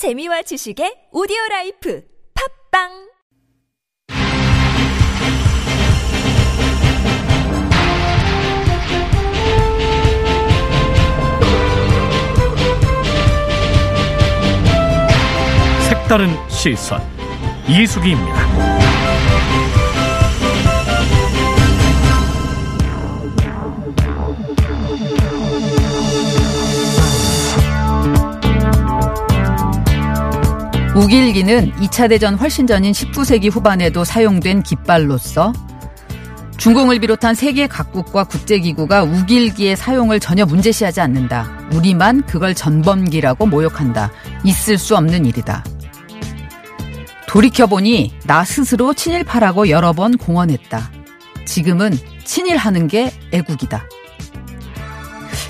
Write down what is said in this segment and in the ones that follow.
재미와 지식의 오디오 라이프 팝빵 색다른 시선 이수기입니다. 우길기는 2차 대전 훨씬 전인 19세기 후반에도 사용된 깃발로서 중공을 비롯한 세계 각국과 국제기구가 우길기의 사용을 전혀 문제시하지 않는다. 우리만 그걸 전범기라고 모욕한다. 있을 수 없는 일이다. 돌이켜보니 나 스스로 친일파라고 여러 번 공언했다. 지금은 친일하는 게 애국이다.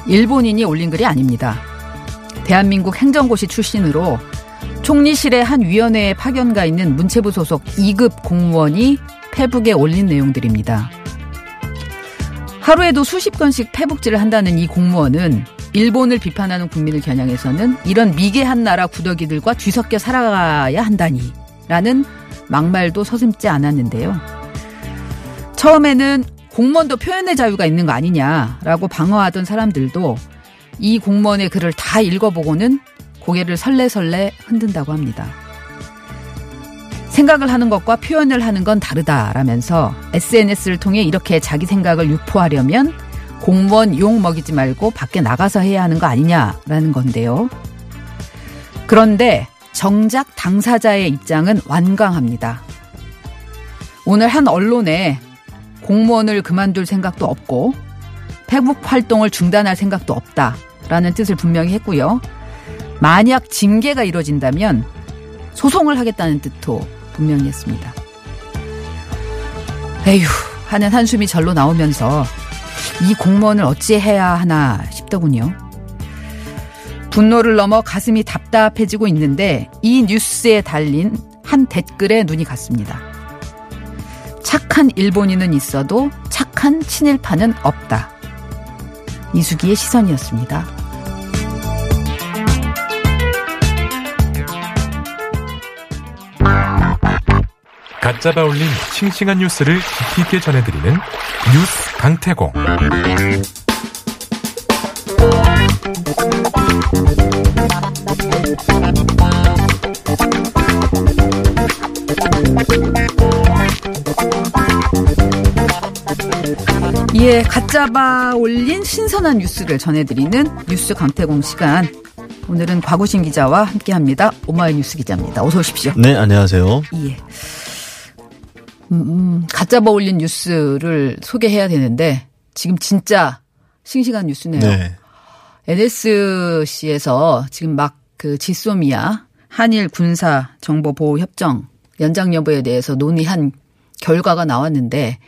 일본인이 올린 글이 아닙니다. 대한민국 행정고시 출신으로 총리실의 한 위원회에 파견가 있는 문체부 소속 2급 공무원이 페북에 올린 내용들입니다. 하루에도 수십 건씩 페북질을 한다는 이 공무원은 일본을 비판하는 국민을 겨냥해서는 이런 미개한 나라 구더기들과 뒤섞여 살아가야 한다니 라는 막말도 서슴지 않았는데요. 처음에는 공무원도 표현의 자유가 있는 거 아니냐라고 방어하던 사람들도 이 공무원의 글을 다 읽어보고는 고개를 설레설레 흔든다고 합니다. 생각을 하는 것과 표현을 하는 건 다르다라면서 SNS를 통해 이렇게 자기 생각을 유포하려면 공무원 욕 먹이지 말고 밖에 나가서 해야 하는 거 아니냐라는 건데요. 그런데 정작 당사자의 입장은 완강합니다. 오늘 한 언론에 공무원을 그만둘 생각도 없고 페북 활동을 중단할 생각도 없다라는 뜻을 분명히 했고요. 만약 징계가 이뤄진다면 소송을 하겠다는 뜻도 분명히 했습니다. 에휴 하는 한숨이 절로 나오면서 이 공무원을 어찌 해야 하나 싶더군요. 분노를 넘어 가슴이 답답해지고 있는데 이 뉴스에 달린 한 댓글에 눈이 갔습니다. 착한 일본인은 있어도 착한 친일파는 없다. 이수기의 시선이었습니다. 가짜바 올린 싱싱한 뉴스를 깊이 있게 전해드리는 뉴스 강태공. 예, 가짜바 올린 신선한 뉴스를 전해드리는 뉴스 강태공 시간. 오늘은 과구신 기자와 함께합니다. 오마이뉴스 기자입니다. 어서 오십시오. 네, 안녕하세요. 예. 음, 음, 가짜바 올린 뉴스를 소개해야 되는데 지금 진짜 싱싱한 뉴스네요. 네. NSC에서 지금 막 그 지소미아 한일 군사 정보 보호 협정 연장 여부에 대해서 논의한 결과가 나왔는데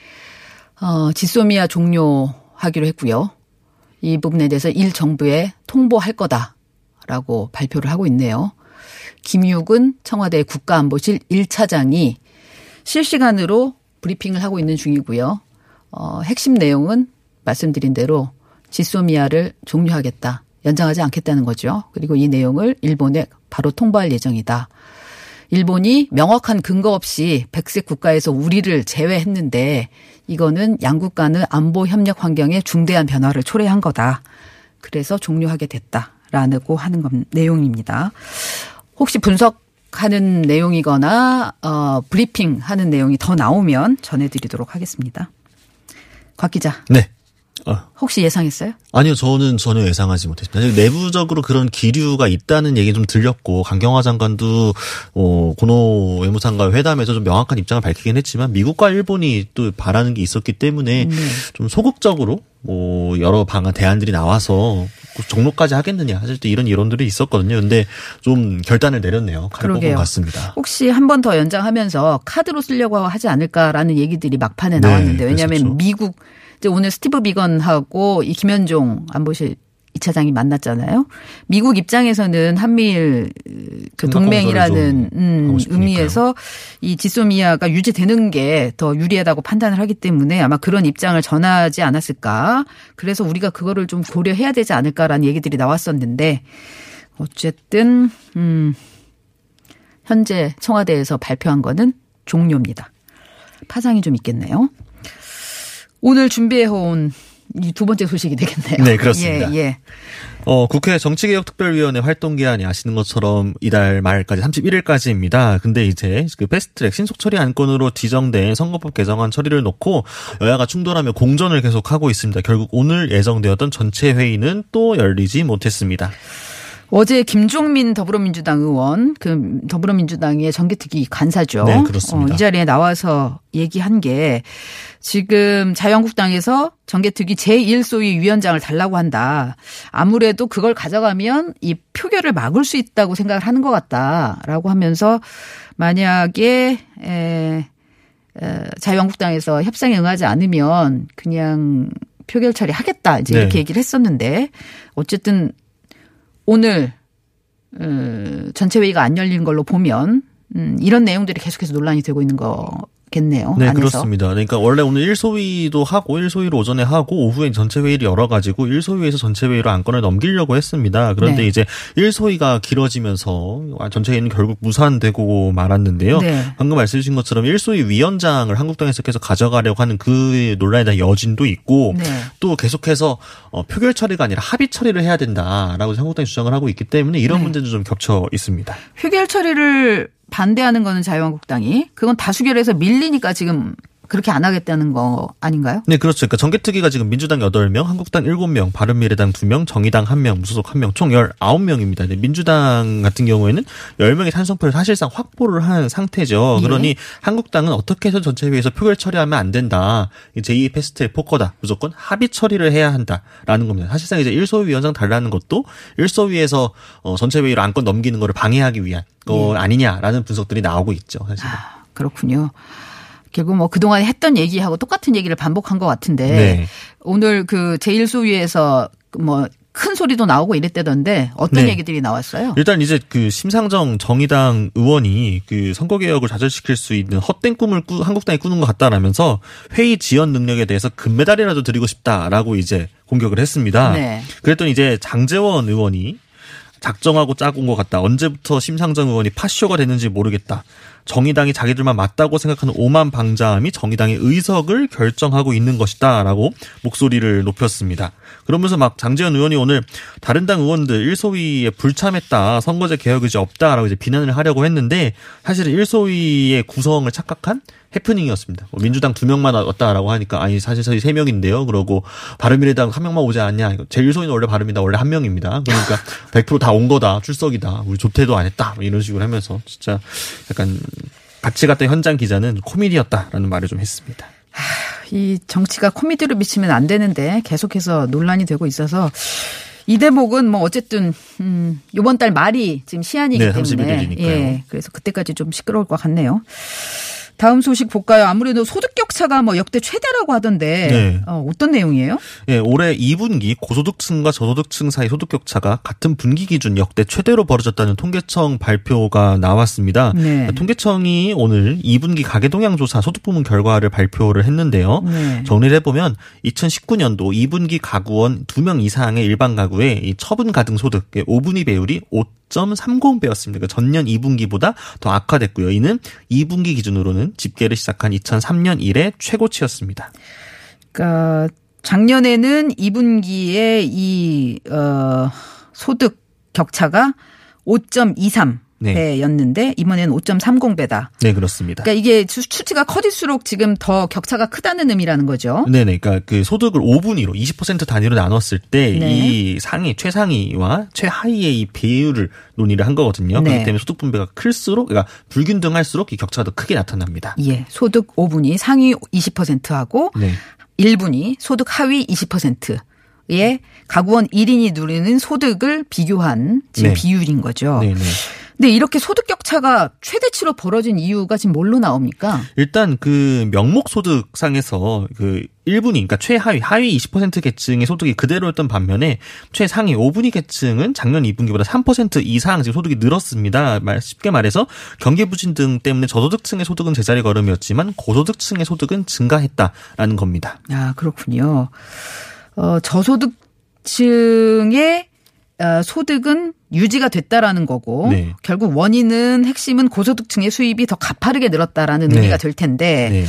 어 지소미아 종료하기로 했고요. 이 부분에 대해서 일 정부에 통보할 거다라고 발표를 하고 있네요. 김육은 청와대 국가안보실 1차장이 실시간으로 브리핑을 하고 있는 중이고요. 어, 핵심 내용은 말씀드린 대로 지소미아를 종료하겠다. 연장하지 않겠다는 거죠. 그리고 이 내용을 일본에 바로 통보할 예정이다. 일본이 명확한 근거 없이 백색 국가에서 우리를 제외했는데 이거는 양국 간의 안보 협력 환경에 중대한 변화를 초래한 거다. 그래서 종료하게 됐다라고 하는 건 내용입니다. 혹시 분석 하는 내용이거나 어 브리핑 하는 내용이 더 나오면 전해드리도록 하겠습니다. 곽 기자. 네. 어. 혹시 예상했어요? 아니요, 저는 전혀 예상하지 못했습니다. 내부적으로 그런 기류가 있다는 얘기 좀 들렸고 강경화 장관도 어, 고노 외무상과 회담에서 좀 명확한 입장을 밝히긴 했지만 미국과 일본이 또 바라는 게 있었기 때문에 네. 좀 소극적으로 뭐 여러 방안 대안들이 나와서 종로까지 하겠느냐 사실 또 이런 이론들이 있었거든요. 근데 좀 결단을 내렸네요. 갈것 같습니다. 혹시 한 번 더 연장하면서 카드로 쓰려고 하지 않을까라는 얘기들이 막판에 네, 나왔는데 왜냐하면 그랬었죠. 미국 이제 오늘 스티브 비건하고 이 김현종 안보실 이차장이 만났잖아요. 미국 입장에서는 한미일 그 동맹이라는 음, 의미에서 이 지소미아가 유지되는 게 더 유리하다고 판단을 하기 때문에 아마 그런 입장을 전하지 않았을까. 그래서 우리가 그거를 좀 고려해야 되지 않을까라는 얘기들이 나왔었는데 어쨌든 음 현재 청와대에서 발표한 거는 종료입니다. 파장이 좀 있겠네요. 오늘 준비해온 이두 번째 소식이 되겠네요. 네, 그렇습니다. 예, 예. 어, 국회 정치개혁특별위원회 활동 기한이 아시는 것처럼 이달 말까지 31일까지입니다. 근데 이제 그 패스트트랙 신속 처리 안건으로 지정된 선거법 개정안 처리를 놓고 여야가 충돌하며 공전을 계속하고 있습니다. 결국 오늘 예정되었던 전체 회의는 또 열리지 못했습니다. 어제 김종민 더불어민주당 의원, 그 더불어민주당의 정기특위 간사죠. 네, 그렇습니다. 어, 이 자리에 나와서 얘기한 게 지금 자유한국당에서 정개특위 제1소위 위원장을 달라고 한다. 아무래도 그걸 가져가면 이 표결을 막을 수 있다고 생각을 하는 것 같다라고 하면서 만약에 에, 에, 자유한국당에서 협상에 응하지 않으면 그냥 표결 처리하겠다 이제 네. 이렇게 얘기를 했었는데 어쨌든 오늘 어, 전체 회의가 안 열린 걸로 보면 음, 이런 내용들이 계속해서 논란이 되고 있는 거 겠네요. 네, 안에서. 그렇습니다. 그러니까 원래 오늘 1소위도 하고 1소위를 오전에 하고 오후에 전체 회의를 열어 가지고 1소위에서 전체 회의로 안건을 넘기려고 했습니다. 그런데 네. 이제 1소위가 길어지면서 전체 회의는 결국 무산되고 말았는데요. 네. 방금 말씀 주신 것처럼 1소위 위원장을 한국당에서 계속 가져가려고 하는 그 논란에 대한 여진도 있고 네. 또 계속해서 어, 표결 처리가 아니라 합의 처리를 해야 된다라고 한국당이 주장을 하고 있기 때문에 이런 네. 문제도 좀 겹쳐 있습니다. 표결 처리를 반대하는 거는 자유한국당이. 그건 다수결에서 밀리니까 지금 그렇게 안 하겠다는 거 아닌가요? 네, 그렇죠. 그러니까 정개특위가 지금 민주당 8명, 한국당 7명, 바른미래당 2명, 정의당 1명, 무소속 1명, 총 19명입니다. 네, 민주당 같은 경우에는 10명의 찬성표를 사실상 확보를 한 상태죠. 예. 그러니 한국당은 어떻게 해서 전체회의에서 표결 처리하면 안 된다. 이 제2 패스트의 포커다. 무조건 합의 처리를 해야 한다라는 겁니다. 사실상 이제 1소위 위원장 달라는 것도 1소위에서 어, 전체회의로 안건 넘기는 거를 방해하기 위한 거 아니냐라는 분석들이 나오고 있죠. 사실은. 아, 그렇군요. 결국 뭐 그동안 했던 얘기하고 똑같은 얘기를 반복한 것 같은데 네. 오늘 그 제1소위에서 뭐 큰 소리도 나오고 이랬다던데 어떤 네. 얘기들이 나왔어요? 일단 이제 그 심상정 정의당 의원이 그 선거 개혁을 좌절시킬 수 있는 헛된 꿈을 꾸, 한국당이 꾸는 것 같다라면서 회의 지연 능력에 대해서 금메달이라도 드리고 싶다라고 이제 공격을 했습니다. 네. 그랬더니 이제 장재원 의원이 작정하고 짜고 온 것 같다. 언제부터 심상정 의원이 파쇼가 됐는지 모르겠다. 정의당이 자기들만 맞다고 생각하는 오만 방자함이 정의당의 의석을 결정하고 있는 것이다라고 목소리를 높였습니다. 그러면서 막 장재현 의원이 오늘 다른 당 의원들 1소위에 불참했다. 선거제 개혁 의지 없다라고 이제 비난을 하려고 했는데 사실은 1소위의 구성을 착각한 해프닝이었습니다. 뭐 민주당 두 명만 왔다라고 하니까 아니 사실 저희 세 명인데요. 그러고 바른미래당 한 명만 오지 않냐. 이거 제 1소위는 원래 바른미래당 원래 한 명입니다. 그러니까 100%다 온 거다. 출석이다. 우리 조퇴도 안 했다. 뭐 이런 식으로 하면서 진짜 약간 같이 갔던 현장 기자는 코미디였다라는 말을 좀 했습니다. 이 정치가 코미디로 비치면 안 되는데 계속해서 논란이 되고 있어서 이 대목은 뭐 어쨌든 음 요번 달 말이 지금 시한이기 네, 때문에 31일 이니까요. 예. 그래서 그때까지 좀 시끄러울 것 같네요. 다음 소식 볼까요? 아무래도 소득 격차가 뭐 역대 최대라고 하던데 네. 어, 어떤 내용이에요? 예, 올해 2분기 고소득층과 저소득층 사이 소득 격차가 같은 분기 기준 역대 최대로 벌어졌다는 통계청 발표가 나왔습니다. 네. 통계청이 오늘 2분기 가계 동향 조사 소득 부문 결과를 발표를 했는데요. 네. 정리를 해보면 2019년도 2분기 가구원 2명 이상의 일반 가구의 이 처분 가등 소득 5분위 배율이 5.30배였습니다. 그러니까 전년 2분기보다 더 악화됐고요. 이는 2분기 기준으로는 집계를 시작한 2003년 이래 최고치였습니다. 그러니까 작년에는 2분기에 이 어, 소득 격차가 5.23 네. 배였는데 이번에는 5.30배다. 네, 그렇습니다. 그러니까 이게 수- 수치가 커질수록 지금 더 격차가 크다는 의미라는 거죠. 네 네. 그러니까 그 소득을 5분위로 20% 단위로 나눴을 때이 네. 상위, 최상위와 최하위의 이 비율을 논의를 한 거거든요. 네. 그렇기 때문에 소득 분배가 클수록, 그러니까 불균등할수록 이 격차가 더 크게 나타납니다. 예. 소득 5분이 상위 20%하고 네. 1분이 소득 하위 20%의 가구원 1인이 누리는 소득을 비교한 지금 네. 비율인 거죠. 네네. 근데 이렇게 소득 격차가 최대치로 벌어진 이유가 지금 뭘로 나옵니까? 일단 그 명목 소득상에서 그 1분위, 그러니까 최하위, 하위 20% 계층의 소득이 그대로였던 반면에 최상위 5분위 계층은 작년 2분기보다 3% 이상 지금 소득이 늘었습니다. 말 쉽게 말해서 경기 부진 등 때문에 저소득층의 소득은 제자리 걸음이었지만 고소득층의 소득은 증가했다라는 겁니다. 아, 그렇군요. 어, 저소득층의 어, 소득은 유지가 됐다라는 거고 네. 결국 원인은 핵심은 고소득층의 수입이 더 가파르게 늘었다라는 네. 의미가 될 텐데 네.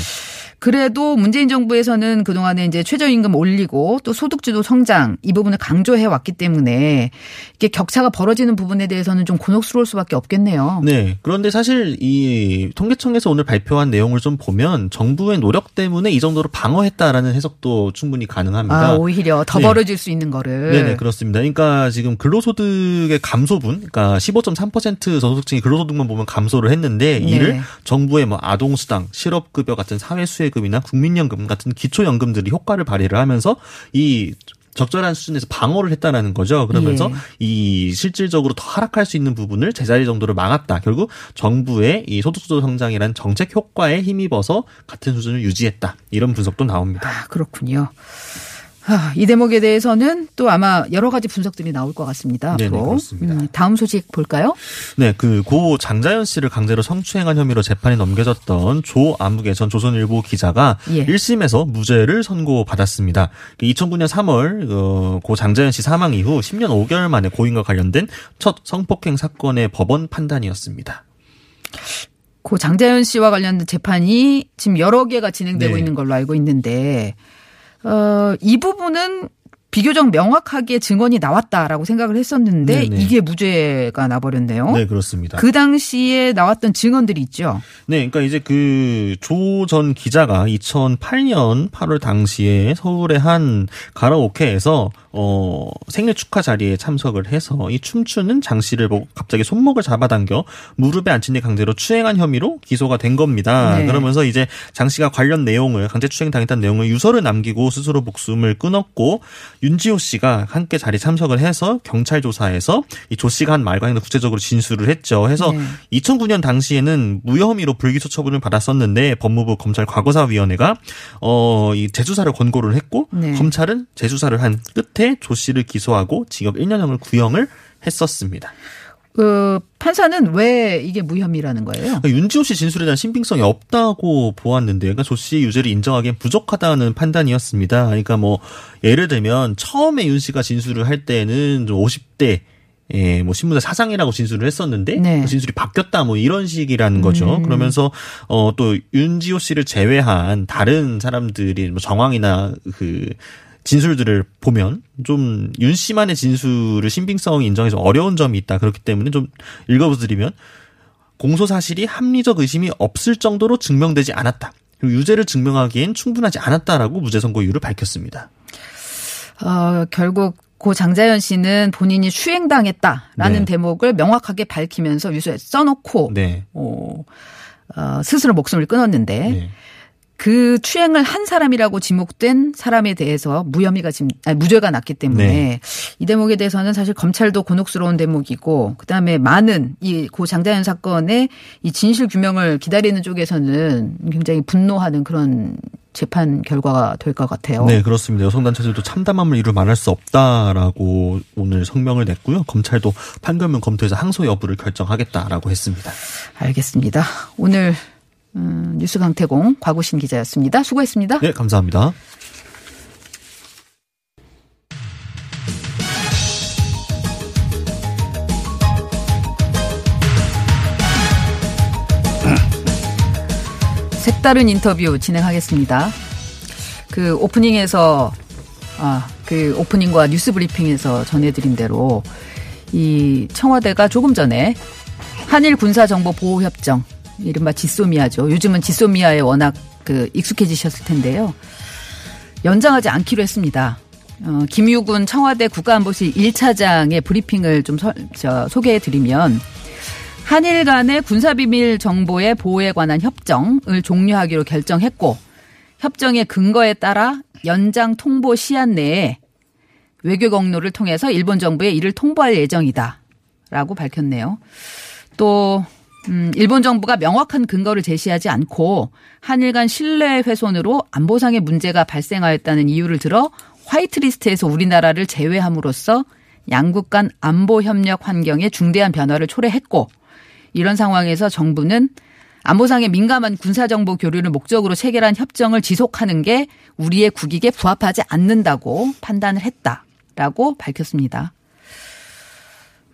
그래도 문재인 정부에서는 그동안에 이제 최저임금 올리고 또 소득주도 성장 이 부분을 강조해 왔기 때문에 이게 격차가 벌어지는 부분에 대해서는 좀 곤혹스러울 수밖에 없겠네요. 네. 그런데 사실 이 통계청에서 오늘 발표한 내용을 좀 보면 정부의 노력 때문에 이 정도로 방어했다라는 해석도 충분히 가능합니다. 아, 오히려 더 네. 벌어질 수 있는 거를. 네네 그렇습니다. 그러니까 지금 근로소득의 감소분, 그러니까 15.3% 저소득층이 근로소득만 보면 감소를 했는데 네. 이를 정부의 뭐 아동수당, 실업급여 같은 사회수혜 금이나 국민연금 같은 기초연금들이 효과를 발휘를 하면서 이 적절한 수준에서 방어를 했다라는 거죠. 그러면서 예. 이 실질적으로 더 하락할 수 있는 부분을 제자리 정도로 막았다. 결국 정부의 이 소득주도 성장이란 정책 효과에 힘입어서 같은 수준을 유지했다. 이런 분석도 나옵니다. 아, 그렇군요. 아, 이 대목에 대해서는 또 아마 여러 가지 분석들이 나올 것 같습니다. 네네, 앞으로. 그렇습니다. 음, 다음 소식 볼까요? 네, 그 고 장자연 씨를 강제로 성추행한 혐의로 재판에 넘겨졌던 조 아무개 전 조선일보 기자가 예. 1심에서 무죄를 선고받았습니다. 2009년 3월 어, 고 장자연 씨 사망 이후 10년 5개월 만에 고인과 관련된 첫 성폭행 사건의 법원 판단이었습니다. 고 장자연 씨와 관련된 재판이 지금 여러 개가 진행되고 네. 있는 걸로 알고 있는데 어, 이 부분은 비교적 명확하게 증언이 나왔다라고 생각을 했었는데 네네. 이게 무죄가 나버렸네요. 네, 그렇습니다. 그 당시에 나왔던 증언들이 있죠. 네, 그러니까 이제 그 조 전 기자가 2008년 8월 당시에 서울의 한 가라오케에서 어 생일 축하 자리에 참석을 해서 이 춤추는 장 씨를 보고 갑자기 손목을 잡아당겨 무릎에 앉힌 뒤 강제로 추행한 혐의로 기소가 된 겁니다. 네. 그러면서 이제 장 씨가 관련 내용을 강제 추행 당했다는 내용을 유서를 남기고 스스로 목숨을 끊었고 윤지호 씨가 함께 자리 참석을 해서 경찰 조사에서 이 조 씨가 한 말과 행동 구체적으로 진술을 했죠. 해서 네. 2009년 당시에는 무혐 혐의로 불기소 처분을 받았었는데 법무부 검찰 과거사위원회가 어이 재수사를 권고를 했고 네. 검찰은 재수사를 한 끝에 조 씨를 기소하고 징역 1년형을 구형을 했었습니다. 그 판사는 왜 이게 무혐의라는 거예요? 그러니까 윤지호 씨 진술에 대한 신빙성이 없다고 보았는데, 그러니까 조 씨의 유죄를 인정하기엔 부족하다는 판단이었습니다. 그러니까 뭐 예를 들면 처음에 윤 씨가 진술을 할 때는 좀 50대 예, 뭐 신문사 사장이라고 진술을 했었는데 네. 그 진술이 바뀌었다 뭐 이런 식이라는 거죠. 그러면서 어또 윤지호 씨를 제외한 다른 사람들이 뭐 정황이나 그 진술들을 보면 좀 윤 씨만의 진술을 신빙성이 인정해서 어려운 점이 있다. 그렇기 때문에 좀 읽어드리면 공소 사실이 합리적 의심이 없을 정도로 증명되지 않았다. 그리고 유죄를 증명하기엔 충분하지 않았다라고 무죄 선고 이유를 밝혔습니다. 어, 결국 고 장자연 씨는 본인이 추행당했다라는 네. 대목을 명확하게 밝히면서 유서에 써놓고 네. 어, 어, 스스로 목숨을 끊었는데 네. 그 추행을 한 사람이라고 지목된 사람에 대해서 무혐의가 지금 아니, 무죄가 났기 때문에 네. 이 대목에 대해서는 사실 검찰도 곤혹스러운 대목이고 그다음에 많은 이 고 장자연 사건의 이 진실 규명을 기다리는 쪽에서는 굉장히 분노하는 그런 재판 결과가 될 것 같아요. 네, 그렇습니다. 여성단체들도 참담함을 이루 말할 수 없다라고 오늘 성명을 냈고요. 검찰도 판결문 검토해서 항소 여부를 결정하겠다라고 했습니다. 알겠습니다. 오늘 음, 뉴스 강태공 과구신 기자였습니다. 수고했습니다. 네, 감사합니다. 색다른 인터뷰 진행하겠습니다. 그 오프닝에서 아, 그 오프닝과 뉴스 브리핑에서 전해드린 대로 이 청와대가 조금 전에 한일 군사 정보 보호 협정 이른바 지소미아죠. 요즘은 지소미아에 워낙 그 익숙해지셨을 텐데요. 연장하지 않기로 했습니다. 어, 김유군 청와대 국가안보실 1차장의 브리핑을 좀 서- 저, 소개해 드리면 한일 간의 군사비밀 정보의 보호에 관한 협정을 종료하기로 결정했고 협정의 근거에 따라 연장 통보 시한 내에 외교 경로를 통해서 일본 정부에 이를 통보할 예정이다 라고 밝혔네요. 또 음, 일본 정부가 명확한 근거를 제시하지 않고 한일 간 신뢰 훼손으로 안보상의 문제가 발생하였다는 이유를 들어 화이트리스트에서 우리나라를 제외함으로써 양국 간 안보 협력 환경에 중대한 변화를 초래했고 이런 상황에서 정부는 안보상의 민감한 군사정보 교류를 목적으로 체결한 협정을 지속하는 게 우리의 국익에 부합하지 않는다고 판단을 했다라고 밝혔습니다.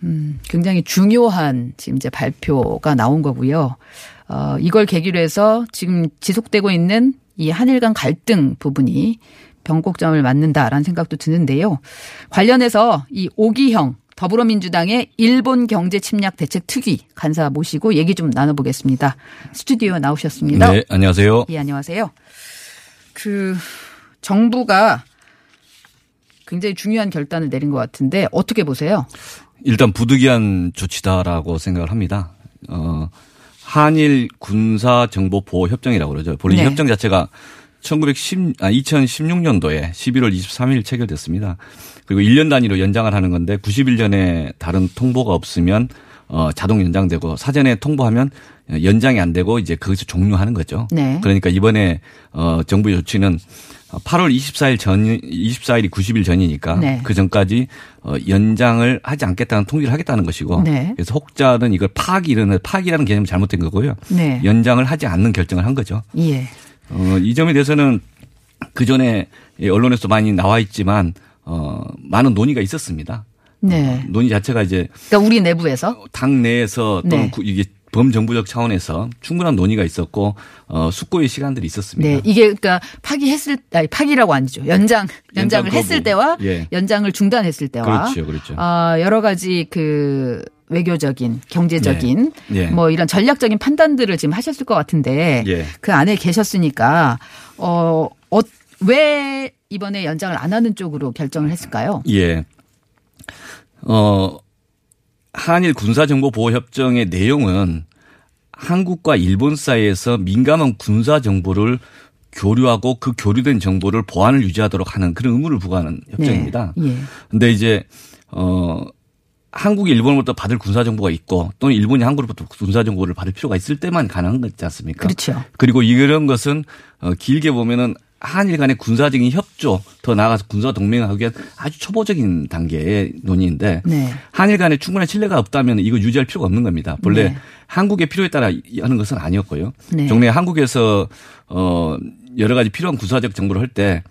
음, 굉장히 중요한 지금 이제 발표가 나온 거고요. 어, 이걸 계기로 해서 지금 지속되고 있는 이 한일 간 갈등 부분이 변곡점을 맞는다라는 생각도 드는데요. 관련해서 이 오기형 더불어민주당의 일본 경제 침략 대책 특위 간사 모시고 얘기 좀 나눠보겠습니다. 스튜디오 나오셨습니다. 네, 안녕하세요. 예, 안녕하세요. 그 정부가 굉장히 중요한 결단을 내린 것 같은데 어떻게 보세요? 일단 부득이한 조치다라고 생각을 합니다. 어, 한일 군사 정보 보호 협정이라고 그러죠. 본래 네. 이 협정 자체가 1910, 아, 2016년도에 11월 23일 체결됐습니다. 그리고 1년 단위로 연장을 하는 건데 91년에 다른 통보가 없으면 어, 자동 연장되고 사전에 통보하면 연장이 안 되고 이제 거기서 종료하는 거죠. 네. 그러니까 이번에 어, 정부의 조치는 8월 24일 전 24일이 90일 전이니까 네. 그 전까지 어, 연장을 하지 않겠다는 통지를 하겠다는 것이고 네. 그래서 혹자는 이걸 파기 이런 파기라는 개념이 잘못된 거고요. 네. 연장을 하지 않는 결정을 한 거죠. 예. 어, 이 점에 대해서는 그 전에 언론에서 많이 나와 있지만 어, 많은 논의가 있었습니다. 네. 논의 자체가 이제 그러니까 우리 내부에서 당 내에서 또는 네. 구- 이게 범정부적 차원에서 충분한 논의가 있었고 어, 숙고의 시간들이 있었습니다. 네, 이게 그러니까 파기했을 아니 파기라고 아니죠. 연장 연장을 연장 했을. 때와 예. 연장을 중단했을 때와 그렇죠, 그렇죠. 아, 여러 가지 그 외교적인, 경제적인 네. 예. 뭐 이런 전략적인 판단들을 지금 하셨을 것 같은데 예. 그 안에 계셨으니까 어, 어, 왜 이번에 연장을 안 하는 쪽으로 결정을 했을까요? 예. 어, 한일 군사정보보호협정의 내용은 한국과 일본 사이에서 민감한 군사 정보를 교류하고 그 교류된 정보를 보안을 유지하도록 하는 그런 의무를 부과하는 협정입니다. 네. 예. 근데 이제 어 한국이 일본으로부터 받을 군사 정보가 있고 또는 일본이 한국으로부터 군사 정보를 받을 필요가 있을 때만 가능한 거지 않습니까? 그렇죠. 그리고 이런 것은 어 길게 보면은 한일 간의 군사적인 협조 더 나아가서 군사 동맹을 하기 위한 아주 초보적인 단계의 논의인데 네. 한일 간에 충분한 신뢰가 없다면 이거 유지할 필요가 없는 겁니다. 본래 네. 한국의 필요에 따라 하는 것은 아니었고요. 네. 종래 한국에서 어 여러 가지 필요한 군사적 정보를 할 때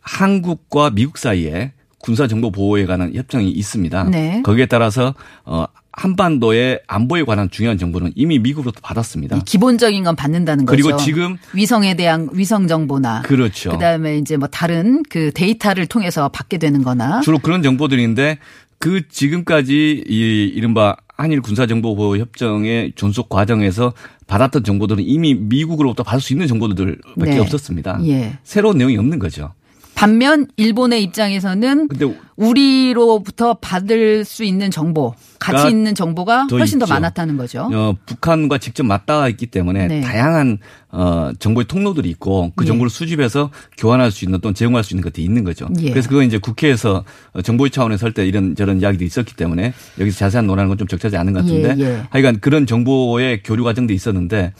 한국과 미국 사이에 군사 정보 보호에 관한 협정이 있습니다. 네. 거기에 따라서 어 한반도의 안보에 관한 중요한 정보는 이미 미국으로부터 받았습니다. 이 기본적인 건 받는다는 거죠. 그리고 지금 위성에 대한 위성 정보나 그렇죠. 그다음에 이제 뭐 다른 그 데이터를 통해서 받게 되는 거나 주로 그런 정보들인데 그 지금까지 이 이른바 한일 군사정보보호 협정의 존속 과정에서 받았던 정보들은 이미 미국으로부터 받을 수 있는 정보들밖에 네. 없었습니다. 예. 새로운 내용이 없는 거죠. 반면 일본의 입장에서는 우리로부터 받을 수 있는 정보, 가치 가 있는 정보가 더 훨씬 더 있죠. 많았다는 거죠. 어, 북한과 직접 맞닿아 있기 때문에 네. 다양한 어, 정보의 통로들이 있고 그 예. 정보를 수집해서 교환할 수 있는 또는 제공할 수 있는 것들이 있는 거죠. 예. 그래서 그건 이제 국회에서 어, 정보위 차원에서 할 때 이런 저런 이야기들이 있었기 때문에 여기서 자세한 논하는 건 좀 적절하지 않은 것 같은데 예, 예. 하여간 그런 정보의 교류 과정도 있었는데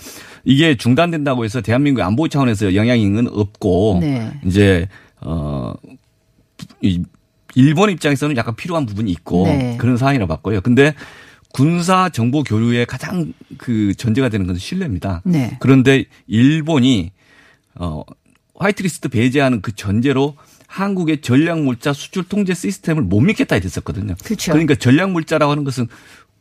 이게 중단된다고 해서 대한민국 안보위 차원에서 영향은 없고 네. 이제 어, 이 일본 입장에서는 약간 필요한 부분이 있고 네. 그런 상황이라고 봤고요. 근데 군사 정보 교류의 가장 그 전제가 되는 것은 신뢰입니다. 네. 그런데 일본이 어 화이트리스트 배제하는 그 전제로 한국의 전략물자 수출 통제 시스템을 못 믿겠다 이랬었거든요. 그렇죠. 그러니까 전략물자라고 하는 것은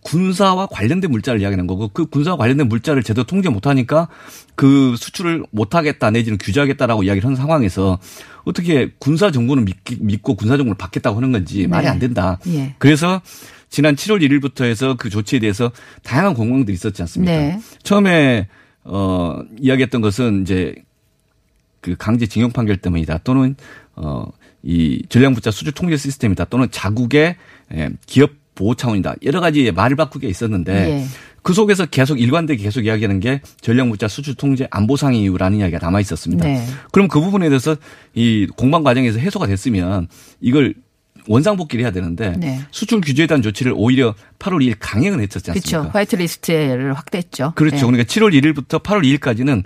군사와 관련된 물자를 이야기하는 거고 그 군사와 관련된 물자를 제대로 통제 못하니까 그 수출을 못하겠다 내지는 규제하겠다라고 이야기를 하는 상황에서 어떻게 군사 정보는 믿고 군사 정보를 받겠다고 하는 건지 말이 네. 안 된다. 예. 그래서 지난 7월 1일부터 해서 그 조치에 대해서 다양한 공방들이 있었지 않습니까? 네. 처음에 어 이야기했던 것은 이제 그 강제 징용 판결 때문이다 또는 어이 전략 물자 수출 통제 시스템이다 또는 자국의 예, 기업 보호 차원이다 여러 가지 말을 바꾸게 있었는데 예. 그 속에서 계속 일관되게 계속 이야기하는 게 전략물자 수출 통제 안보상의 이유라는 이야기가 남아 있었습니다. 네. 그럼 그 부분에 대해서 이 공방 과정에서 해소가 됐으면 이걸 원상복귀를 해야 되는데 네. 수출 규제에 대한 조치를 오히려 8월 2일 강행을 했었지 않습니까? 그렇죠. 화이트리스트를 확대했죠. 그렇죠. 예. 그러니까 7월 1일부터 8월 2일까지는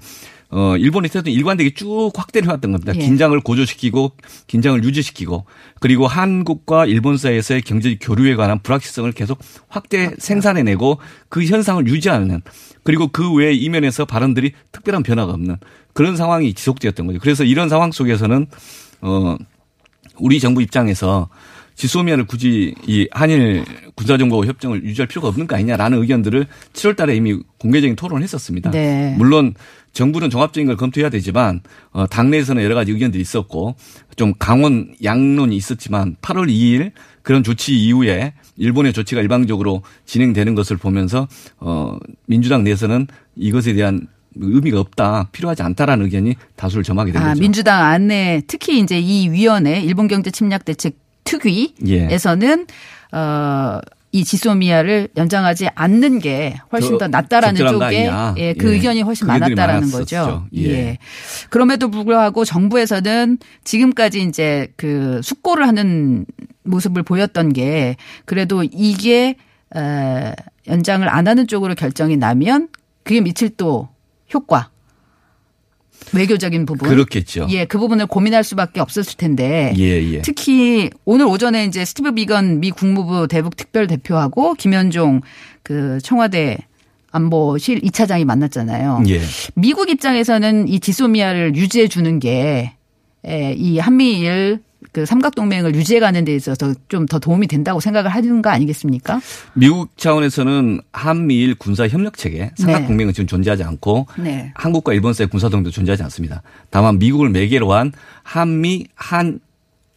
어, 일본의 태도는 일관되게 쭉 확대를 해왔던 겁니다. 예. 긴장을 고조시키고 긴장을 유지시키고 그리고 한국과 일본 사이에서의 경제 교류에 관한 불확실성을 계속 확대. 생산해내고 그 현상을 유지하는 그리고 그 외에 이면에서 발언들이 특별한 변화가 없는 그런 상황이 지속되었던 거죠. 그래서 이런 상황 속에서는 어, 우리 정부 입장에서 지소미아를 굳이 이 한일 군사정보 협정을 유지할 필요가 없는 거 아니냐라는 의견들을 7월 달에 이미 공개적인 토론을 했었습니다. 네. 물론 정부는 종합적인 걸 검토해야 되지만 어 당내에서는 여러 가지 의견들이 있었고 좀 강원 양론이 있었지만 8월 2일 그런 조치 이후에 일본의 조치가 일방적으로 진행되는 것을 보면서 어 민주당 내에서는 이것에 대한 의미가 없다, 필요하지 않다라는 의견이 다수를 점하게 된 아, 거죠. 민주당 안에 특히 이제 이 위원회 일본 경제 침략 대책 특위에서는 예. 어, 이 지소미아를 연장하지 않는 게 훨씬 더더 낫다라는 쪽에. 예, 그 예. 의견이 훨씬 그 많았다라는. 거죠. 예. 그럼에도 불구하고 정부에서는 지금까지 이제 그 숙고를 하는 모습을 보였던 게 그래도 이게 에, 연장을 안 하는 쪽으로 결정이 나면 그게 미칠 또 효과 외교적인 부분 그렇겠죠. 예, 그 부분을 고민할 수밖에 없었을 텐데. 예, 예. 특히 오늘 오전에 이제 스티브 비건 미 국무부 대북 특별 대표하고 김현종 그 청와대 안보실 2차장이 만났잖아요. 예. 미국 입장에서는 이 지소미아를 유지해 주는 게 이 한미일 그 삼각 동맹을 유지해 가는 데 있어서 좀 더 도움이 된다고 생각을 하는 거 아니겠습니까? 미국 차원에서는 한미일 군사 협력 체계 삼각 동맹은 지금 존재하지 않고 네. 한국과 일본 사이 군사 동맹도 존재하지 않습니다. 다만 미국을 매개로 한 한미 한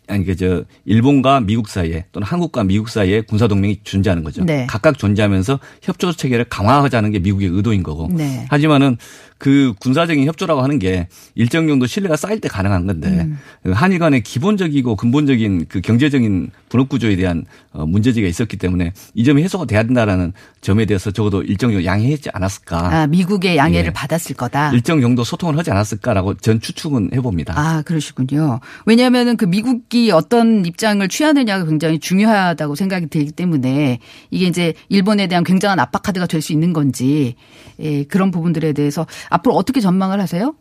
아니 그저 일본과 미국 사이에 또는 한국과 미국 사이에 군사 동맹이 존재하는 거죠. 네. 각각 존재하면서 협조 체계를 강화하자는 게 미국의 의도인 거고. 네. 하지만은 그 군사적인 협조라고 하는 게 일정 정도 신뢰가 쌓일 때 가능한 건데 음. 그 한일 간의 기본적이고 근본적인 그 경제적인 분업 구조에 대한 어, 문제지가 있었기 때문에 이 점이 해소가 돼야 된다라는 점에 대해서 적어도 일정 정도 양해했지 않았을까. 아, 미국의 양해를 예. 받았을 거다. 일정 정도 소통을 하지 않았을까라고 전 추측은 해봅니다. 아, 그러시군요. 왜냐하면은 그 미국이 어떤 입장을 취하느냐가 굉장히 중요하다고 생각이 들기 때문에 이게 이제 일본에 대한 굉장한 압박카드가 될 수 있는 건지 예, 그런 부분들에 대해서 앞으로 어떻게 전망을 하세요?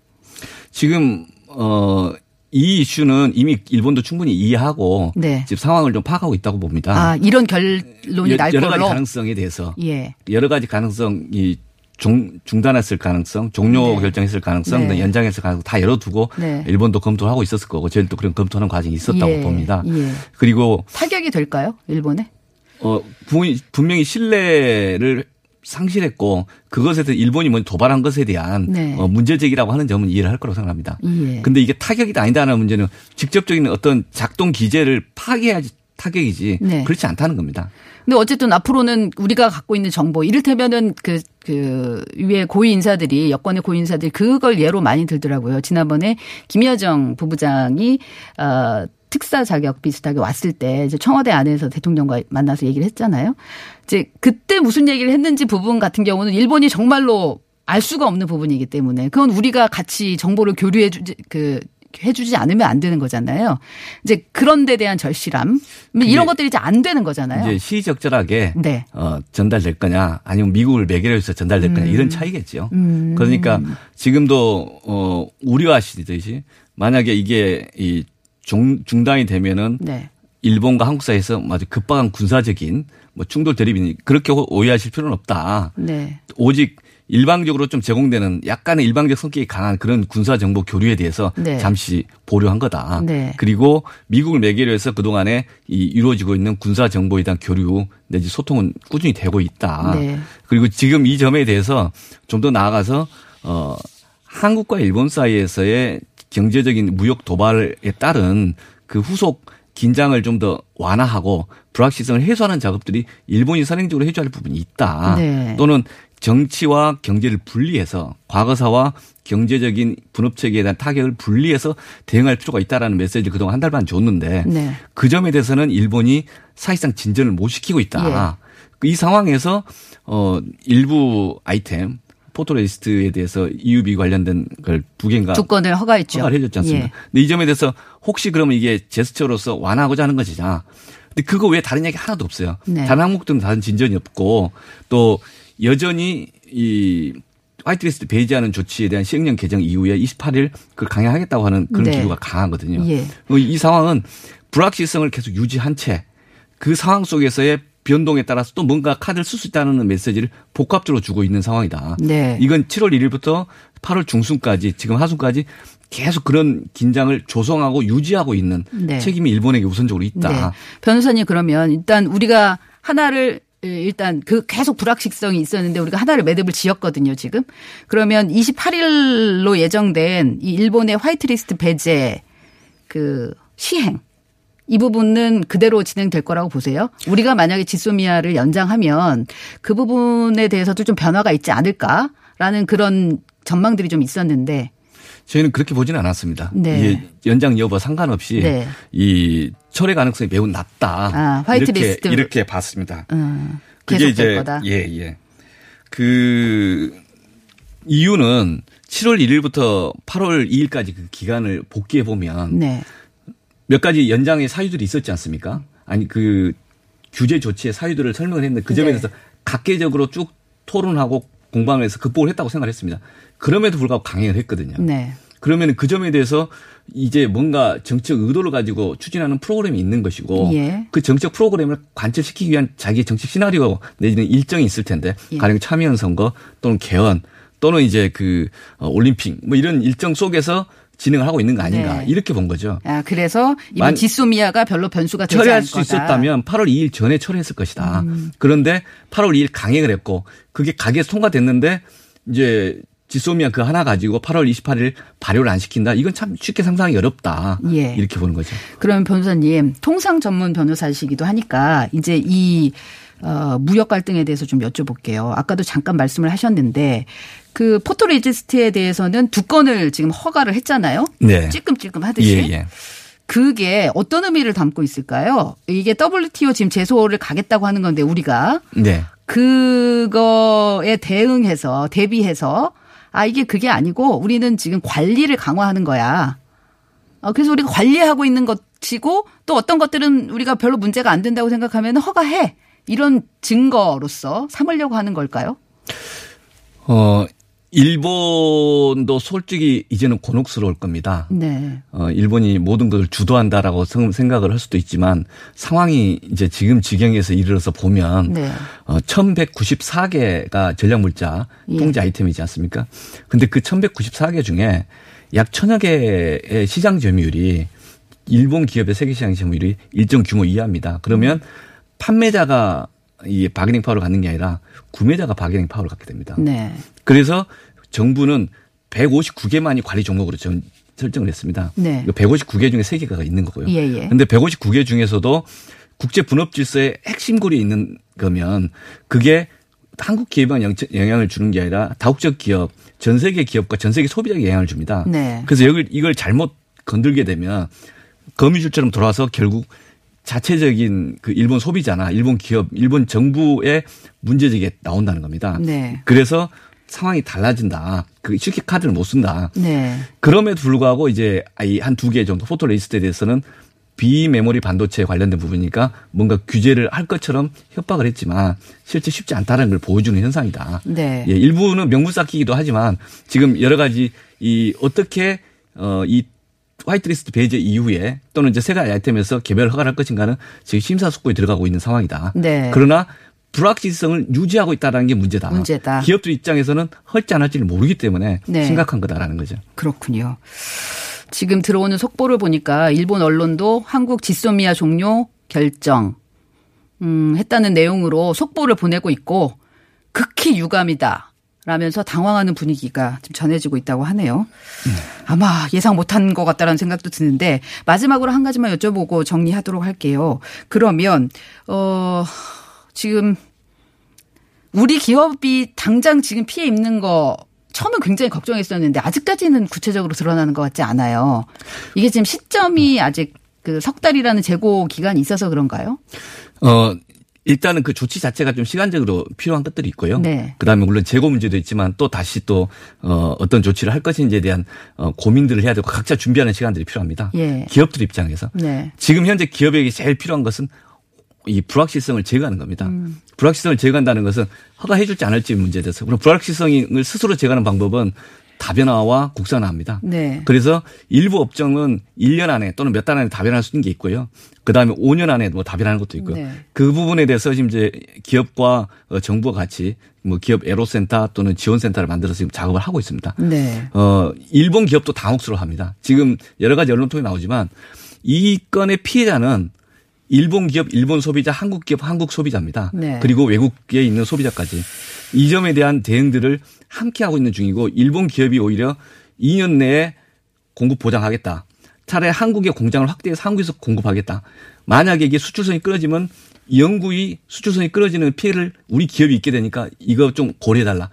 지금 어. 이 이슈는 이미 일본도 충분히 이해하고 네. 지금 상황을 좀 파악하고 있다고 봅니다. 아, 이런 결론이 여- 날 여러 가지 걸로. 가능성에 대해서 예. 여러 가지 가능성이 중, 중단했을 가능성, 종료 네. 결정했을 가능성, 네. 연장했을 가능성 다 열어두고 네. 일본도 검토를 하고 있었을 거고 저희도 그런 검토하는 과정이 있었다고 예, 봅니다. 예. 그리고 타격이 될까요? 일본에? 어 부- 분명히 신뢰를 상실했고 그것에 대해 일본이 먼저 도발한 것에 대한 네. 어, 문제 제기라고 하는 점은 이해를 할 거라고 생각합니다. 예. 근데 이게 타격이다 아니다라는 문제는 직접적인 어떤 작동 기제를 파괴해야지 타격이지 네. 그렇지 않다는 겁니다. 근데 어쨌든 앞으로는 우리가 갖고 있는 정보, 이를테면은 그, 그, 위에 고위 인사들이, 여권의 고위 인사들이 그걸 예로 많이 들더라고요. 지난번에 김여정 부부장이, 어, 특사 자격 비슷하게 왔을 때 이제 청와대 안에서 대통령과 만나서 얘기를 했잖아요. 이제 그때 무슨 얘기를 했는지 부분 같은 경우는 일본이 정말로 알 수가 없는 부분이기 때문에 그건 우리가 같이 정보를 교류해 주지, 그, 해주지 않으면 안 되는 거잖아요. 이제 그런 데 대한 절실함. 이런 것들이 이제 안 되는 거잖아요. 이제 시적절하게 네. 어, 전달될 거냐 아니면 미국을 매개로 해서 전달될 거냐 음. 이런 차이겠죠. 그러니까 지금도 어, 우려하시듯이 만약에 이게 이 중, 중단이 되면은 네. 일본과 한국 사이에서 아주 급박한 군사적인 뭐 충돌 대립이니 그렇게 오해하실 필요는 없다. 네. 오직 일방적으로 좀 제공되는 약간의 일방적 성격이 강한 그런 군사 정보 교류에 대해서 네. 잠시 보류한 거다. 네. 그리고 미국을 매개로 해서 그동안에 이 이루어지고 있는 군사 정보에 대한 교류 내지 소통은 꾸준히 되고 있다. 네. 그리고 지금 이 점에 대해서 좀 더 나아가서 어 한국과 일본 사이에서의 경제적인 무역 도발에 따른 그 후속 긴장을 좀 더 완화하고 불확실성을 해소하는 작업들이 일본이 선행적으로 해줘야 할 부분이 있다. 네. 또는 정치와 경제를 분리해서 과거사와 경제적인 분업 체계에 대한 타격을 분리해서 대응할 필요가 있다라는 메시지를 그동안 한 달 반 줬는데 네. 그 점에 대해서는 일본이 사실상 진전을 못 시키고 있다. 예. 이 상황에서 어 일부 아이템 photoresist에 대해서 EUV 관련된 걸 두 개인가 두 건을 허가했죠. 허가를 해줬지 않습니까? 예. 근데 이 점에 대해서 혹시 그러면 이게 제스처로서 완화하고자 하는 것이냐. 근데 그거 외에 다른 얘기 하나도 없어요. 네. 다른 항목들은 다른 진전이 없고 또 여전히 이 화이트리스트 배제하는 조치에 대한 시행령 개정 이후에 28일 그걸 강행하겠다고 하는 그런 네. 기류가 강하거든요. 예. 이 상황은 불확실성을 계속 유지한 채 그 상황 속에서의 변동에 따라서 또 뭔가 카드를 쓸 수 있다는 메시지를 복합적으로 주고 있는 상황이다. 네. 이건 7월 1일부터 8월 중순까지 지금 하순까지 계속 그런 긴장을 조성하고 유지하고 있는 네. 책임이 일본에게 우선적으로 있다. 네. 변호사님 그러면 일단 우리가 하나를 일단 그 계속 불확실성이 있었는데 우리가 하나를 매듭을 지었거든요, 지금. 그러면 28일로 예정된 이 일본의 화이트리스트 배제 그 시행 이 부분은 그대로 진행될 거라고 보세요. 우리가 만약에 지소미아를 연장하면 그 부분에 대해서도 좀 변화가 있지 않을까라는 그런 전망들이 좀 있었는데 저희는 그렇게 보지는 않았습니다. 네. 연장 여부와 상관없이 네. 이 철회 가능성이 매우 낮다. 아, 화이트리스트. 이렇게, 이렇게 봤습니다. 음, 그게 이제 거다. 예, 예. 그 이유는 7월 1일부터 8월 2일까지 그 기간을 복귀해 보면 네. 몇 가지 연장의 사유들이 있었지 않습니까? 아니 그 규제 조치의 사유들을 설명을 했는데 그 점에 네. 대해서 각계적으로 쭉 토론하고 공방을 해서 극복을 했다고 생각을 했습니다. 그럼에도 불구하고 강행을 했거든요. 네. 그러면 그 점에 대해서 이제 뭔가 정책 의도를 가지고 추진하는 프로그램이 있는 것이고 예. 그 정책 프로그램을 관철시키기 위한 자기의 정책 시나리오 내지는 일정이 있을 텐데 예. 가령 참여연 선거 또는 개헌 또는 이제 그 어, 올림픽 뭐 이런 일정 속에서 진행을 하고 있는 거 아닌가 네. 이렇게 본 거죠. 아, 그래서 이번 만- 지소미아가 별로 변수가 되지 처리할 않을 수 거다. 있었다면 8월 2일 전에 처리했을 것이다. 음. 그런데 8월 2일 강행을 했고 그게 가게에서 통과됐는데 이제 지소미아 그 하나 가지고 8월 28일 발효를 안 시킨다. 이건 참 쉽게 상상하기 어렵다. 예. 이렇게 보는 거죠. 그러면 변호사님 통상 전문 변호사시기도 하니까 이제 이 어, 무역 갈등에 대해서 좀 여쭤볼게요. 아까도 잠깐 말씀을 하셨는데 그 photoresist에 대해서는 두 건을 지금 허가를 했잖아요. 네. 찔끔찔끔 하듯이. 예, 예. 그게 어떤 의미를 담고 있을까요? 이게 WTO 지금 제소를 가겠다고 하는 건데 우리가 네. 그거에 대응해서 대비해서 아 이게 그게 아니고 우리는 지금 관리를 강화하는 거야. 어, 그래서 우리가 관리하고 있는 것이고 또 어떤 것들은 우리가 별로 문제가 안 된다고 생각하면 허가해 이런 증거로서 삼으려고 하는 걸까요? 어, 일본도 솔직히 이제는 곤혹스러울 겁니다. 네. 어, 일본이 모든 것을 주도한다라고 생- 생각을 할 수도 있지만 상황이 이제 지금 지경에서 이르러서 보면 네. 어, 1194개가 전략물자 예. 통제 아이템이지 않습니까? 근데 그 1194개 중에 약 천여 개의 시장 점유율이 일본 기업의 세계 시장 점유율이 일정 규모 이하입니다. 그러면 판매자가 이 바게닝 파워를 갖는 게 아니라 구매자가 바게닝 파워를 갖게 됩니다. 네. 그래서 정부는 159개만이 관리 종목으로 전, 설정을 했습니다. 네. 159개 중에 3개가 있는 거고요. 예, 예. 근데 159개 중에서도 국제 분업 질서의 핵심 고리에 있는 거면 그게 한국 기업에 영향을 주는 게 아니라 다국적 기업, 전 세계 기업과 전 세계 소비자에게 영향을 줍니다. 네. 그래서 이걸, 이걸 잘못 건들게 되면 거미줄처럼 돌아와서 결국 자체적인 그 일본 소비자나 일본 기업, 일본 정부의 문제제기에 나온다는 겁니다. 네. 그래서 상황이 달라진다. 그 쉽게 카드를 못 쓴다. 네. 그럼에도 불구하고 이제 한 두 개 정도 photoresist에 대해서는 비메모리 반도체 관련된 부분이니까 뭔가 규제를 할 것처럼 협박을 했지만 실제 쉽지 않다는 걸 보여주는 현상이다. 네. 예, 일부는 명분 쌓기기도 하지만 지금 여러 가지 이 어떻게 어이 화이트리스트 배제 이후에 또는 이제 세 가지 아이템에서 개별 허가를 할 것인가는 지금 심사숙고에 들어가고 있는 상황이다. 네. 그러나 불확실성을 유지하고 있다는 게 문제다. 문제다. 기업들 입장에서는 할지 안 할지를 모르기 때문에 네. 심각한 거다라는 거죠. 그렇군요. 지금 들어오는 속보를 보니까 일본 언론도 한국 지소미아 종료 결정 음, 했다는 내용으로 속보를 보내고 있고 극히 유감이다. 라면서 당황하는 분위기가 지금 전해지고 있다고 하네요. 아마 예상 못한 것 같다라는 생각도 드는데 마지막으로 한 가지만 여쭤보고 정리하도록 할게요. 그러면 어 지금 우리 기업이 당장 지금 피해 입는 거 처음엔 굉장히 걱정했었는데 아직까지는 구체적으로 드러나는 것 같지 않아요. 이게 지금 시점이 아직 그 석 달이라는 재고 기간이 있어서 그런가요? 어, 일단은 그 조치 자체가 좀 시간적으로 필요한 것들이 있고요. 네. 그 다음에 물론 재고 문제도 있지만 또 다시 또, 어, 어떤 조치를 할 것인지에 대한 어, 고민들을 해야 되고 각자 준비하는 시간들이 필요합니다. 예. 기업들 입장에서. 네. 지금 현재 기업에게 제일 필요한 것은 이 불확실성을 제거하는 겁니다. 음. 불확실성을 제거한다는 것은 허가해 줄지 않을지 문제에 대해서. 그럼 불확실성을 스스로 제거하는 방법은 다변화와 국산화합니다. 네. 그래서 일부 업종은 1년 안에 또는 몇 달 안에 다변할 수 있는 게 있고요. 그다음에 5년 안에 뭐 다변하는 것도 있고요. 네. 그 부분에 대해서 지금 이제 기업과 어, 정부가 같이 뭐 기업 애로센터 또는 지원센터를 만들어서 지금 작업을 하고 있습니다. 네. 어, 일본 기업도 당혹스러워합니다. 지금 여러 가지 언론 통에 나오지만 이 건의 피해자는 일본 기업, 일본 소비자, 한국 기업, 한국 소비자입니다. 네. 그리고 외국에 있는 소비자까지 이 점에 대한 대응들을 함께 하고 있는 중이고 일본 기업이 오히려 2년 내에 공급 보장하겠다. 차라리 한국의 공장을 확대해서 한국에서 공급하겠다. 만약에 이게 수출선이 끊어지면 영구히 수출선이 끊어지는 피해를 우리 기업이 입게 되니까 이거 좀 고려해달라.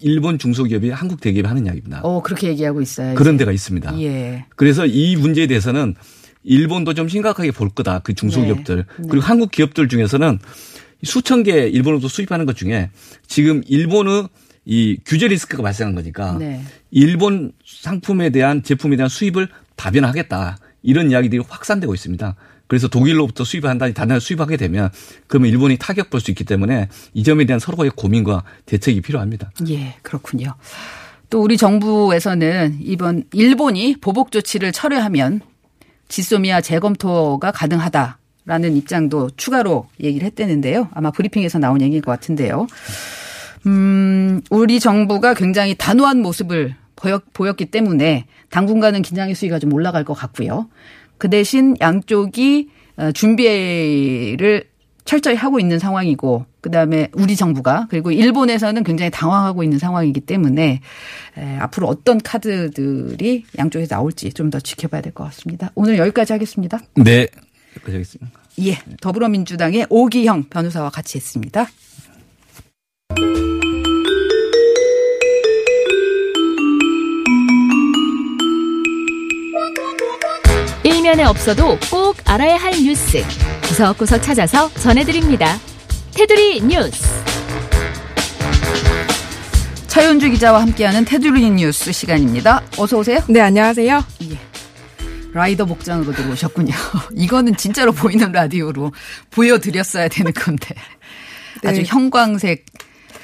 일본 중소기업이 한국 대기업이 하는 이야기입니다. 어, 그렇게 얘기하고 있어요. 그런 데가 있습니다. 예. 그래서 이 문제에 대해서는 일본도 좀 심각하게 볼 거다. 그 중소기업들. 네. 그리고 한국 기업들 중에서는 수천 개 일본으로도 수입하는 것 중에 지금 일본의 이 규제 리스크가 발생한 거니까 네. 일본 상품에 대한 제품에 대한 수입을 다변화하겠다. 이런 이야기들이 확산되고 있습니다. 그래서 독일로부터 수입을 한다니 나라 수입하게 되면 그러면 일본이 타격 볼 수 있기 때문에 이 점에 대한 서로의 고민과 대책이 필요합니다. 예, 그렇군요. 또 우리 정부에서는 이번 일본이 보복 조치를 철회하면 지소미아 재검토가 가능하다라는 입장도 추가로 얘기를 했다는데요. 아마 브리핑에서 나온 얘기일 것 같은데요. 음, 우리 정부가 굉장히 단호한 모습을 보였, 보였 기 때문에 당분간은 긴장의 수위가 좀 올라갈 것 같고요. 그 대신 양쪽이 어, 준비를 철저히 하고 있는 상황이고 그다음에 우리 정부가 그리고 일본에서는 굉장히 당황하고 있는 상황이기 때문에 에, 앞으로 어떤 카드들이 양쪽에서 나올지 좀 더 지켜봐야 될 것 같습니다. 오늘 여기까지 하겠습니다. 네. 여기까지 하겠습니다. 예, 더불어민주당의 오기형 변호사와 같이 했습니다. 일면에 없어도 꼭 알아야 할 뉴스 구석구석 찾아서 전해드립니다. 테두리 뉴스. 차윤주 기자와 함께하는 테두리 뉴스 시간입니다. 어서 오세요. 네, 안녕하세요. 라이더 복장으로 들어오셨군요. 이거는 진짜로 보이는 라디오로 보여드렸어야 되는 건데. 네. 아주 형광색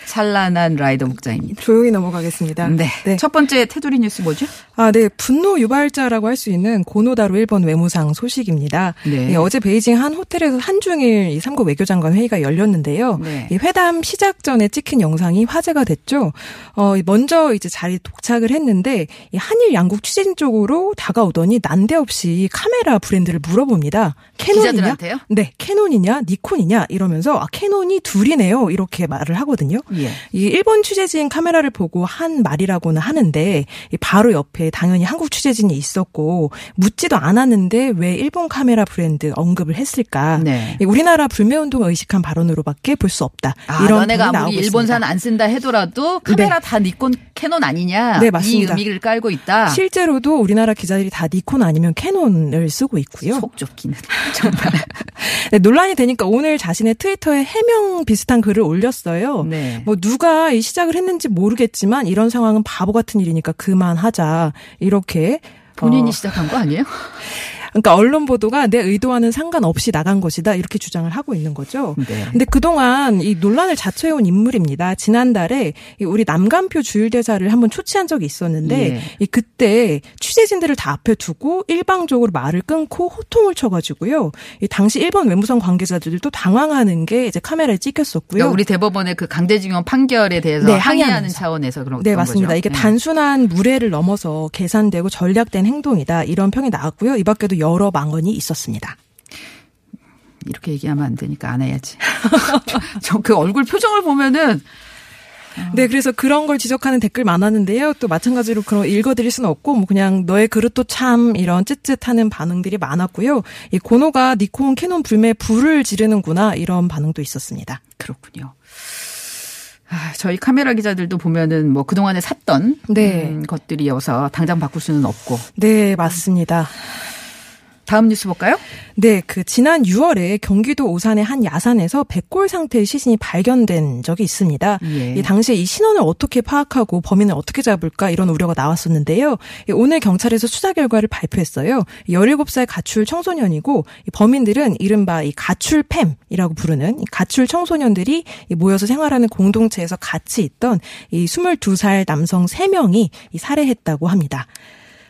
찬란한 라이더 복장입니다. 조용히 넘어가겠습니다. 네. 첫 번째 테두리 뉴스 뭐죠? 아, 네. 분노 유발자라고 할 수 있는 고노다로 일본 외무상 소식입니다. 네. 예, 어제 베이징 한 호텔에서 한중일 이 삼국 외교장관 회의가 열렸는데요. 네. 이 회담 시작 전에 찍힌 영상이 화제가 됐죠. 어, 먼저 이제 자리에 도착을 했는데 이 한일 양국 취재진 쪽으로 다가오더니 난데없이 카메라 브랜드를 물어봅니다. 캐논이냐? 기자들한테요? 네, 캐논이냐, 니콘이냐 이러면서 아, 캐논이 둘이네요. 이렇게 말을 하거든요. 예. 이 일본 취재진 카메라를 보고 한 말이라고는 하는데 이 바로 옆에 당연히 한국 취재진이 있었고 묻지도 않았는데 왜 일본 카메라 브랜드 언급을 했을까? 네. 이 우리나라 불매 운동을 의식한 발언으로밖에 볼 수 없다. 아, 이런 부분이 아무리 나오고 일본산. 안 쓴다 하더라도 카메라 다 니콘 캐논 아니냐? 네, 맞습니다. 이 의미를 깔고 있다. 실제로도 우리나라 기자들이 다 니콘 아니면 캐논을 쓰고 있고요. 속 좁기는 정말. 네, 논란이 되니까 오늘 자신의 트위터에 해명 비슷한 글을 올렸어요. 네. 뭐 누가 이 시작을 했는지 모르겠지만 이런 상황은 바보 같은 일이니까 그만하자 이렇게 본인이 어, 시작한 거 아니에요? 그러니까 언론 보도가 내 의도와는 상관없이 나간 것이다 이렇게 주장을 하고 있는 거죠. 네. 근데 그동안 이 논란을 자초해온 인물입니다. 지난달에 이 우리 남간표 주일대사를 한번 초치한 적이 있었는데 예. 이 그때 취재진들을 다 앞에 두고 일방적으로 말을 끊고 호통을 쳐가지고요. 이 당시 일본 외무성 관계자들도 당황하는 게 이제 카메라에 찍혔었고요. 그러니까 우리 대법원의 그 강제징용 판결에 대해서 네, 항의하는. 차원에서 그런 네, 맞습니다. 거죠. 이게 네. 단순한 무례를 넘어서 계산되고 전략된 행동이다. 이런 평이 나왔고요. 이 밖에도 여러 망언이 있었습니다. 이렇게 얘기하면 안 되니까 안 해야지. 저 그 얼굴 표정을 보면은 네, 그래서 그런 걸 지적하는 댓글 많았는데요. 또 마찬가지로 그런 읽어드릴 수는 없고, 뭐 그냥 너의 그릇도 참 이런 쯧쯧하는 반응들이 많았고요. 이 고노가 니콘 캐논 불매 불을 지르는구나 이런 반응도 있었습니다. 그렇군요. 아, 저희 카메라 기자들도 보면은 뭐 그동안에 샀던 네. 음, 것들이어서 당장 바꿀 수는 없고 네, 맞습니다. 다음 뉴스 볼까요? 네, 그 지난 6월에 경기도 오산의 한 야산에서 백골 상태의 시신이 발견된 적이 있습니다. 예. 이 당시에 이 신원을 어떻게 파악하고 범인을 어떻게 잡을까 이런 우려가 나왔었는데요. 이 오늘 경찰에서 수사 결과를 발표했어요. 17살 가출 청소년이고 이 범인들은 이른바 이 가출팸이라고 부르는 이 가출 청소년들이 이 모여서 생활하는 공동체에서 같이 있던 이 22살 남성 3명이 이 살해했다고 합니다.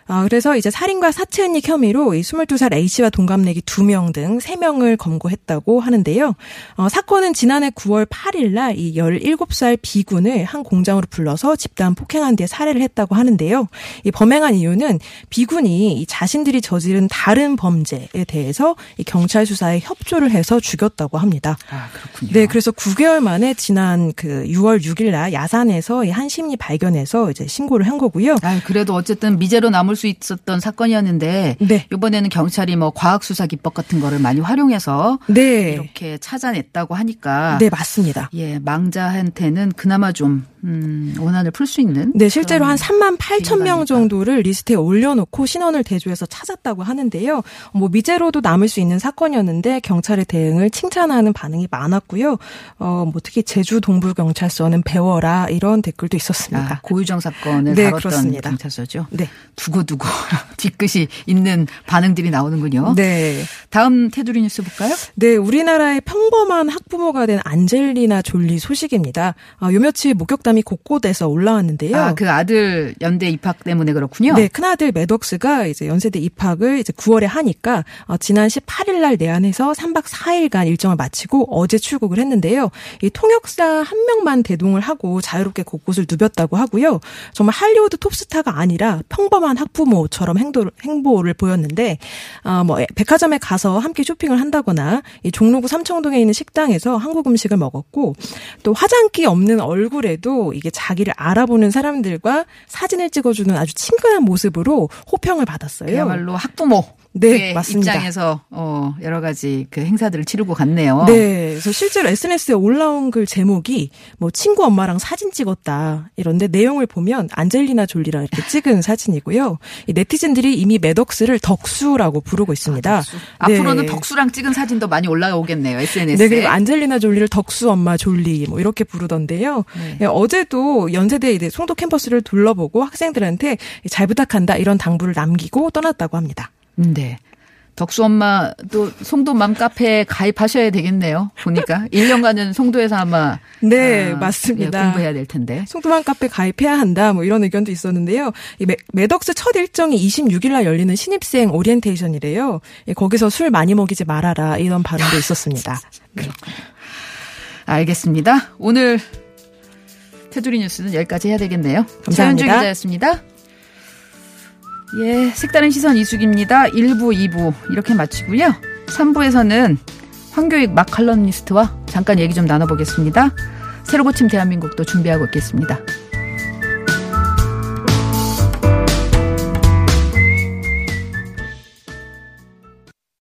아, 그래서 이제 살인과 사체은닉 혐의로 이 22살 A씨와 동갑내기 2명 등 3명을 검거했다고 하는데요. 어, 사건은 지난해 9월 8일 날 이 17살 B군을 한 공장으로 불러서 집단 폭행한 뒤에 살해를 했다고 하는데요. 이 범행한 이유는 B군이 이 자신들이 저지른 다른 범죄에 대해서 이 경찰 수사에 협조를 해서 죽였다고 합니다. 아, 그렇군요. 네, 그래서 9개월 만에 지난 그 6월 6일 날 야산에서 이한 시민이 발견해서 이제 신고를 한 거고요. 아, 그래도 어쨌든 미제로 남을 수 있었던 사건이었는데 네. 이번에는 경찰이 뭐 과학 수사 기법 같은 거를 많이 활용해서 네. 이렇게 찾아냈다고 하니까 네, 맞습니다. 예, 망자한테는 그나마 좀 음, 원한을 풀 수 있는 네, 실제로 한 그런 3만 8천 명 정도를 리스트에 올려놓고 신원을 대조해서 찾았다고 하는데요. 뭐 미제로도 남을 수 있는 사건이었는데 경찰의 대응을 칭찬하는 반응이 많았고요. 어, 뭐 특히 제주 동부 경찰서는 배워라 이런 댓글도 있었습니다. 아, 고유정 사건을 네, 다뤘던 그렇습니다. 경찰서죠. 네. 두고 두고 뒤끝이 있는 반응들이 나오는군요. 네. 다음 테두리 뉴스 볼까요? 네, 우리나라의 평범한 학부모가 된 안젤리나 졸리 소식입니다. 어, 요 며칠 목격담이 곳곳에서 올라왔는데요. 아, 그 아들 연대 입학 때문에 그렇군요. 네, 큰아들 매덕스가 이제 연세대 입학을 이제 9월에 하니까 어, 지난 18일 날 내한해서 3박 4일간 일정을 마치고 어제 출국을 했는데요. 이 통역사 한 명만 대동을 하고 자유롭게 곳곳을 누볐다고 하고요. 정말 할리우드 톱스타가 아니라 평범한 학부 모처럼 행도, 행보를 보였는데 어, 뭐 백화점에 가서 함께 쇼핑을 한다거나 이 종로구 삼청동에 있는 식당에서 한국 음식을 먹었고 또 화장기 없는 얼굴에도 이게 자기를 알아보는 사람들과 사진을 찍어주는 아주 친근한 모습으로 호평을 받았어요. 그야말로 학부모 네, 의 맞습니다. 입장에서 어, 여러 가지 그 행사들을 치르고 갔네요. 네, 그래서 실제로 SNS에 올라온 글 제목이 뭐 친구 엄마랑 사진 찍었다 이런데 내용을 보면 안젤리나 졸리랑 이렇게 찍은 사진이고요. 이 네티즌들이 이미 매덕스를 덕수라고 부르고 있습니다. 네. 앞으로는 덕수랑 찍은 사진도 많이 올라오겠네요. SNS에. 네, 그리고 안젤리나 졸리를 덕수 엄마 졸리 뭐 이렇게 부르던데요. 네. 예, 어제도 연세대 이제 송도 캠퍼스를 둘러보고 학생들한테 잘 부탁한다 이런 당부를 남기고 떠났다고 합니다. 네. 덕수 엄마도 송도맘 카페에 가입하셔야 되겠네요. 보니까 1년간은 송도에서 아마 네, 아, 맞습니다. 예, 공부해야 될 텐데. 송도만 카페 가입해야 한다 뭐 이런 의견도 있었는데요. 이 매, 매덕스 첫 일정이 26일 날 열리는 신입생 오리엔테이션이래요. 예, 거기서 술 많이 먹이지 말아라 이런 발언도 있었습니다. 알겠습니다. 오늘 테두리 뉴스는 여기까지 해야 되겠네요. 감사합니다. 최현주 기자였습니다. 예, 색다른 시선 이숙입니다. 1부, 2부 이렇게 마치고요. 3부에서는 황교익 마칼럼니스트와 잠깐 얘기 좀 나눠보겠습니다. 새로 고침 대한민국도 준비하고 있겠습니다.